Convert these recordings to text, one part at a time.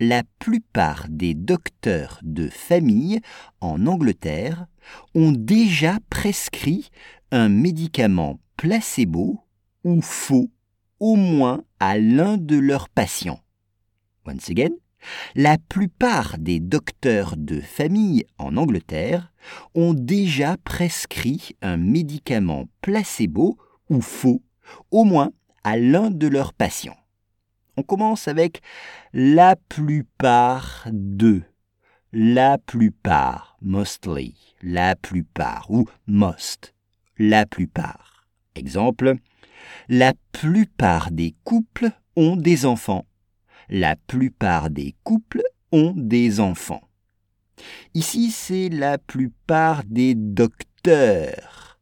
La plupart des docteurs de famille en Angleterre ont déjà prescrit un médicament placebo ou faux au moins à l'un de leurs patients. Once again, la plupart des docteurs de famille en Angleterre ont déjà prescrit un médicament placebo ou faux au moins à l'un de leurs patients. On commence avec la plupart de. La plupart, mostly, la plupart ou most, la plupart. Exemple, la plupart des couples ont des enfants. La plupart des couples ont des enfants. Ici, c'est la plupart des docteurs.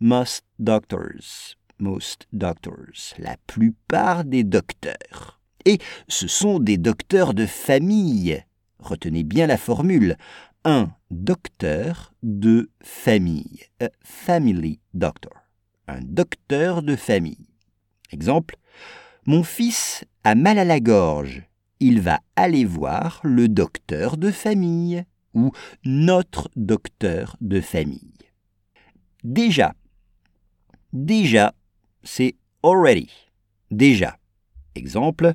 Most doctors most doctors, la plupart des docteurs. Et ce sont des docteurs de famille. Retenez bien la formule. Un docteur de famille. A family doctor. Un docteur de famille. Exemple. Mon fils a mal à la gorge. Il va aller voir le docteur de famille ou notre docteur de famille. Déjà, déjà, c'est already, déjà. Exemple,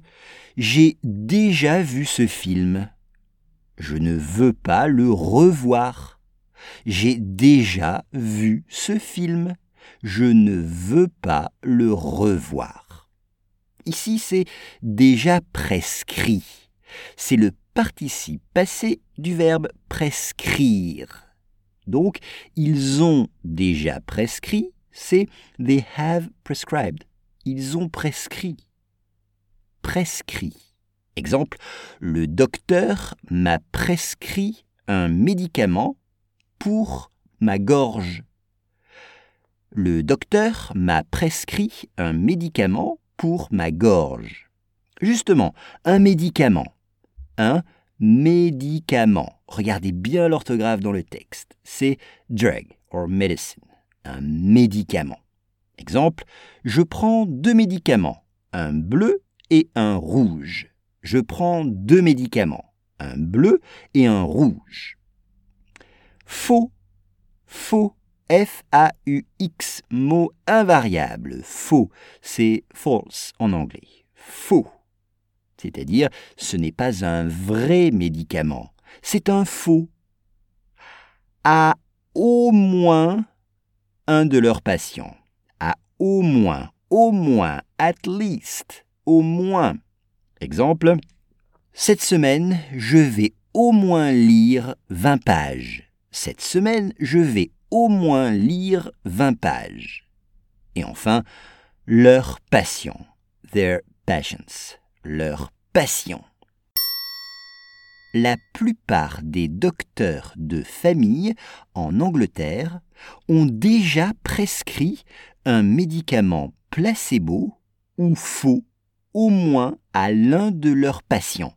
j'ai déjà vu ce film. Je ne veux pas le revoir. J'ai déjà vu ce film. Je ne veux pas le revoir. Ici, c'est déjà prescrit. C'est le participe passé du verbe prescrire. Donc, ils ont déjà prescrit c'est they have prescribed. Ils ont prescrit. Prescrit. Exemple, le docteur m'a prescrit un médicament pour ma gorge. Le docteur m'a prescrit un médicament pour ma gorge. Justement, un médicament. Un médicament. Regardez bien l'orthographe dans le texte. C'est drug or medicine médicament. Exemple, je prends deux médicaments, un bleu et un rouge. Je prends deux médicaments, un bleu et un rouge. Faux, faux, F-A-U-X, mot invariable, faux, c'est false en anglais, faux. C'est-à-dire, ce n'est pas un vrai médicament, c'est un faux. À au moins de leurs patients a au moins, au moins, at least, au moins. Exemple, cette semaine, je vais au moins lire 20 pages. Cette semaine, je vais au moins lire 20 pages. Et enfin, leur passion, their passions, leur passion la plupart des docteurs de famille en Angleterre ont déjà prescrit un médicament placebo ou faux au moins à l'un de leurs patients.